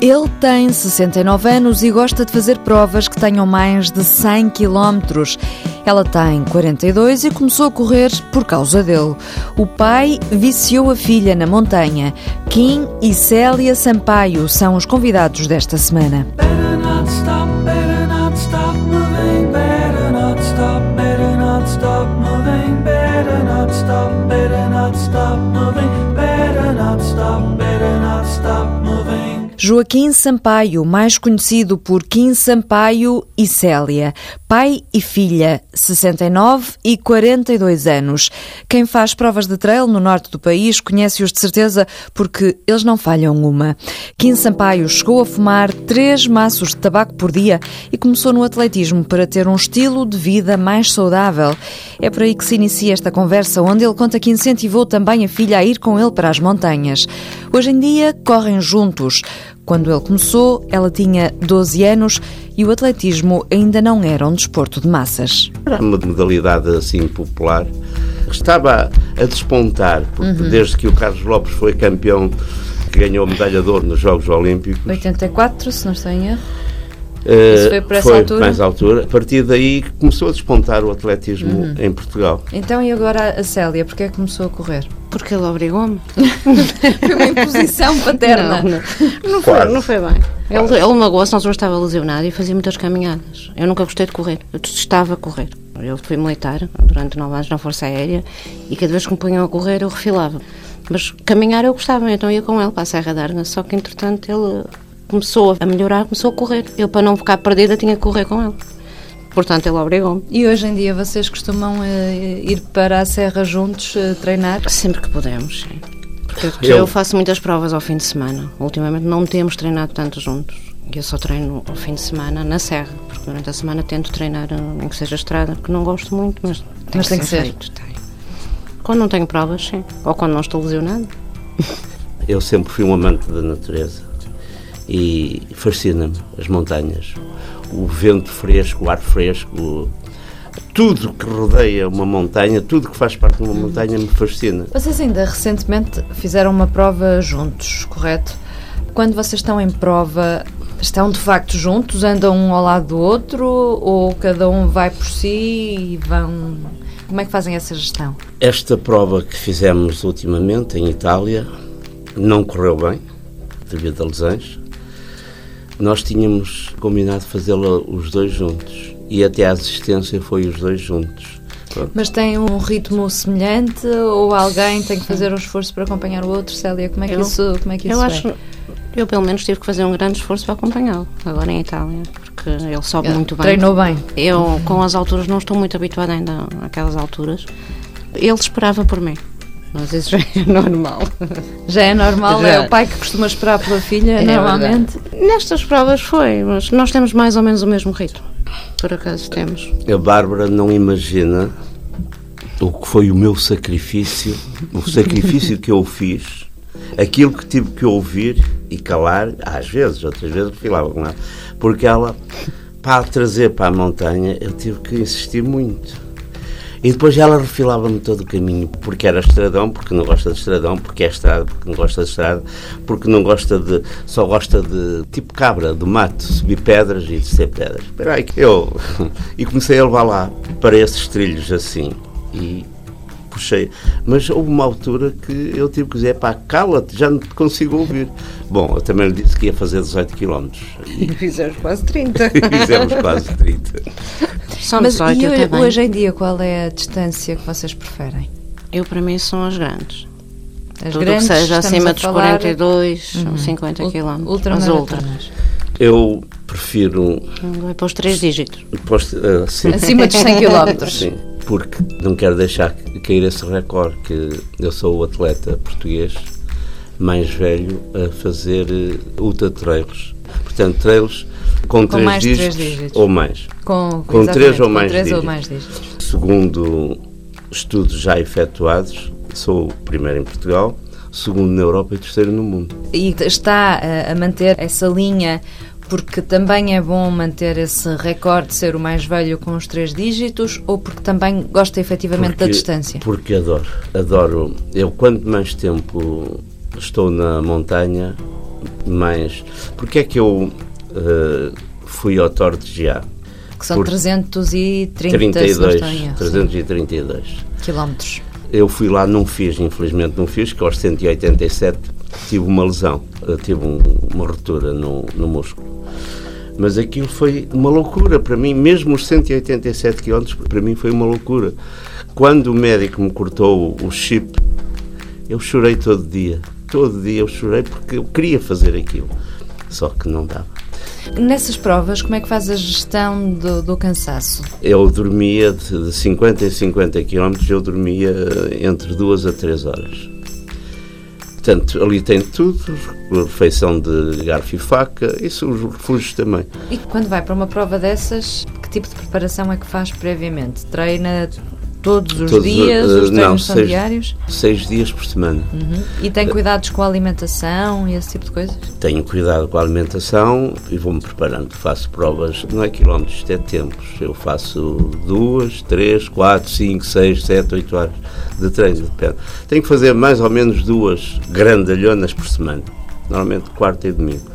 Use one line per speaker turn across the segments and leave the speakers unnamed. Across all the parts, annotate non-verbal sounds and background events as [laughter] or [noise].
Ele tem 69 anos e gosta de fazer provas que tenham mais de 100 quilómetros. Ela tem 42 e começou a correr por causa dele. O pai viciou a filha na montanha. Kim e Célia Sampaio são os convidados desta semana.
Stop moving,
Joaquim Sampaio, mais conhecido por Kim Sampaio e Célia, pai e filha, 69 e 42 anos. Quem faz provas de trail no norte do país conhece-os de certeza porque eles não falham uma. Kim Sampaio chegou a fumar três maços de tabaco por dia e começou no atletismo para ter um estilo de vida mais saudável. É por aí que se inicia esta conversa, onde ele conta que incentivou também a filha a ir com ele para as montanhas. Hoje em dia correm juntos. Quando ele começou, ela tinha 12 anos e o atletismo ainda não era um desporto de massas.
Era uma modalidade assim popular. Estava a despontar, porque desde que o Carlos Lopes foi campeão, que ganhou medalha de ouro nos Jogos Olímpicos,
84, se não estou em erro.
Eh,
Isso foi por essa altura?
mais altura. A partir daí começou a despontar o atletismo em Portugal.
Então, e agora a Célia, porque é que começou a correr?
Porque ele obrigou-me. [laughs]
Foi uma imposição paterna.
Não, não, não foi, não foi bem. Ele, ele magoou-se, nós estava lesionado e fazia muitas caminhadas. Eu nunca gostei de correr, eu detestava correr. Eu fui militar durante nove anos na Força Aérea e cada vez que me punham a correr eu refilava. Mas caminhar eu gostava, então ia com ele para a Serra d'Arga, só que entretanto ele começou a melhorar, começou a correr. Eu para não ficar perdida tinha que correr com ele. Portanto ele obrigou-me.
E hoje em dia vocês costumam eh, ir para a Serra juntos eh, treinar?
Sempre que podemos, sim. Porque
Eu-
eu faço muitas provas ao fim de semana. Ultimamente não temos treinado tanto juntos. Eu só treino ao fim de semana na serra, porque durante a semana tento treinar eh, em que seja estrada, que não gosto muito, mas tem,
Mas
que,
tem que
ser
ser.
feito. Tem. Quando não tenho provas, sim. Ou quando não estou lesionado.
Eu sempre fui um amante da natureza e fascina-me as montanhas. O vento fresco, o ar fresco, tudo que rodeia uma montanha, tudo que faz parte de uma montanha me fascina.
Vocês ainda recentemente fizeram uma prova juntos, correto? Quando vocês estão em prova, estão de facto juntos, andam um ao lado do outro ou cada um vai por si e vão. Como é que fazem essa gestão?
Esta prova que fizemos ultimamente em Itália não correu bem, devido a lesões. Nós tínhamos combinado fazê-la os dois juntos e até a assistência foi os dois juntos. Pronto.
Mas tem um ritmo semelhante ou alguém tem que fazer um esforço para acompanhar o outro? Célia, como é que
Eu-
isso, como é que isso
eu
é?
acho. Eu pelo menos tive que fazer um grande esforço para acompanhá-lo, agora em Itália, porque ele sobe
Ele
muito bem.
Treinou bem.
Eu, com as alturas, não estou muito habituada ainda àquelas alturas. Ele esperava por mim. Mas isso já é normal.
Já é normal,
Já.
é o pai que costuma esperar pela filha,
É
normalmente.
Nestas provas foi, mas nós temos mais ou menos o mesmo ritmo. Por acaso temos.
A Bárbara não imagina o que foi o meu sacrifício, o sacrifício que eu fiz, aquilo que tive que ouvir e calar, às vezes, outras vezes refilava com ela, porque ela, para a trazer para a montanha, eu tive que insistir muito. E depois ela refilava-me todo o caminho, porque era estradão, porque não gosta de estradão, porque é estrada, porque não gosta de estrada, porque não gosta de. só gosta de tipo cabra, do mato, subir pedras e descer pedras. Espera aí, que eu. [laughs] E comecei a levar lá para esses trilhos assim. E puxei. Mas houve uma altura que eu tive que dizer: pá, cala-te, já não te consigo ouvir. Bom, eu também lhe disse que ia fazer 18 km. [laughs] E
Fizemos quase 30. [laughs]
fizemos quase 30.
São
Mas
18
e hoje,
também.
hoje em dia, qual é a distância que vocês preferem?
Eu, para mim, são as grandes.
As
Tudo
grandes,
que seja acima dos
falar
42 ou 50
ul-
km. As
ultramaratonas.
Eu prefiro.
Vai para os três dígitos.
Posto, sim.
Acima dos 100 km.
Sim, porque não quero deixar cair esse recorde que eu sou o atleta português mais velho a fazer eh, ultra trails. Portanto, trails com, três,
mais de
dígitos
três dígitos.
ou mais.
Com,
Com três ou
com
mais
três ou
dígitos.
mais dígitos.
Segundo estudos já efetuados, sou o primeiro em Portugal, segundo na Europa e terceiro no mundo.
E está a, a manter essa linha porque também é bom manter esse recorde de ser o mais velho com os três dígitos ou porque também gosta efetivamente da distância?
Porque adoro, adoro. Eu quanto mais tempo estou na montanha, mais. Porque é que eu eh, fui ao Tor de Giá?
Que são
Por
330
32,
se não estou em erro,
332.
sim, quilómetros.
Eu fui lá, não fiz, infelizmente não fiz, que aos 187 tive uma lesão, eh, tive um- uma ruptura no, no músculo. Mas aquilo foi uma loucura para mim, mesmo os 187 km, para mim foi uma loucura. Quando o médico me cortou o chip, eu chorei todo dia. Todo dia eu chorei porque eu queria fazer aquilo. Só que não dava.
Nessas provas, como é que faz a gestão do, do cansaço?
Eu dormia de de 50 em 50 km, eu dormia entre duas a três horas. Portanto, ali tem tudo, refeição de garfo e faca, isso os refúgios também.
E quando vai para uma prova dessas, que tipo de preparação é que faz previamente? Treina todos os
Todos,
dias?
eh,
os treinos
não,
são
seis-
diários?
Seis dias por semana.
Uhum. E tem cuidados com a alimentação e esse tipo de coisas?
Tenho cuidado com a alimentação e vou-me preparando. Faço provas, não é quilómetros, isto é tempos. Eu faço duas, três, quatro, cinco, seis, sete, oito horas de treino, depende. Tenho que fazer mais ou menos duas grandalhonas por semana. Normalmente quarta e domingo.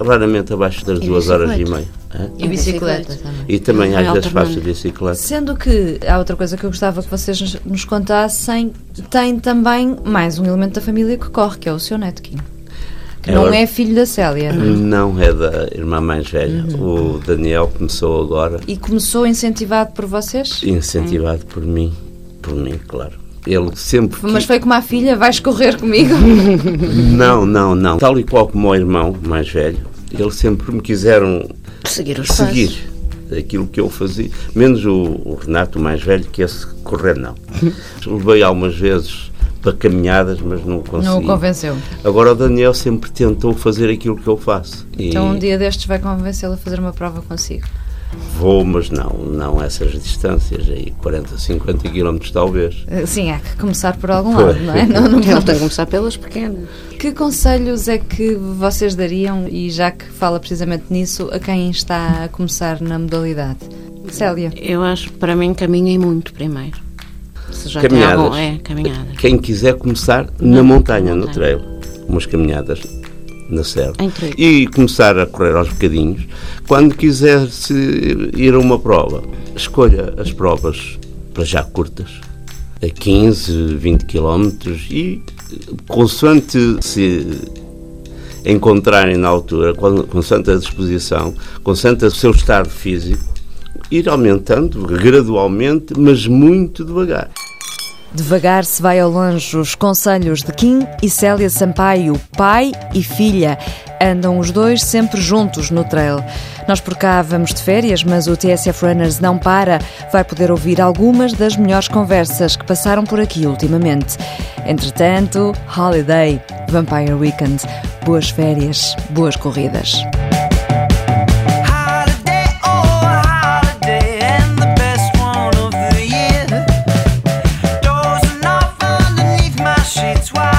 Raramente abaixo das
E
duas horas e meia. Hã?
E bicicleta também.
E também às vezes
alternando.
faço bicicleta.
Sendo que há outra coisa que eu gostava que vocês nos- contassem, tem também mais um elemento da família que corre, que é o seu Netkin. Que
É
não é filho da Célia.
Não é da irmã mais velha.
Uhum.
O Daniel começou agora,
E começou incentivado por vocês?
incentivado por mim. Por mim, claro. Ele sempre.
Mas
quis-
foi como a filha, vais correr comigo? [laughs]
Não, não, não. Tal e qual como o irmão mais velho, eles sempre me quiseram
Seguir os
seguir
passos.
aquilo que eu fazia. Menos o, o Renato, o mais velho, que esse correr não. [laughs] Levei algumas vezes para caminhadas, mas não consegui.
não o convenceu.
Agora o Daniel sempre tentou fazer aquilo que eu faço. E
Então um dia destes vai convencê-lo a fazer uma prova consigo.
Vou, mas não, não essas distâncias aí, 40, 50 quilómetros talvez.
Eh, Sim, há que começar por algum
Pois.
lado, não é? Não, não
tem que começar pelas pequenas.
Que conselhos é que vocês dariam, e já que fala precisamente nisso, a quem está a começar na modalidade? Célia.
Eu acho que para mim caminhem muito primeiro. Se já tem
Caminhadas.
algum. É, caminhadas.
Quem quiser começar
Na
na montanha, no
montanha.
trail, umas caminhadas na
trail.
E começar a correr aos bocadinhos. Quando quiser se ir a uma prova, escolha as provas para já curtas, a 15, 20 quilómetros e consoante se encontrarem na altura, con- consoante a disposição, consoante o seu estado físico, ir aumentando gradualmente, mas muito devagar.
Devagar se vai ao longe os conselhos de Kim e Célia Sampaio, pai e filha. Andam os dois sempre juntos no trail. Nós por cá vamos de férias, mas o TSF Runners não para. Vai poder ouvir algumas das melhores conversas que passaram por aqui ultimamente. Entretanto, Holiday, Vampire Weekend. Boas férias, boas corridas.
She's wild.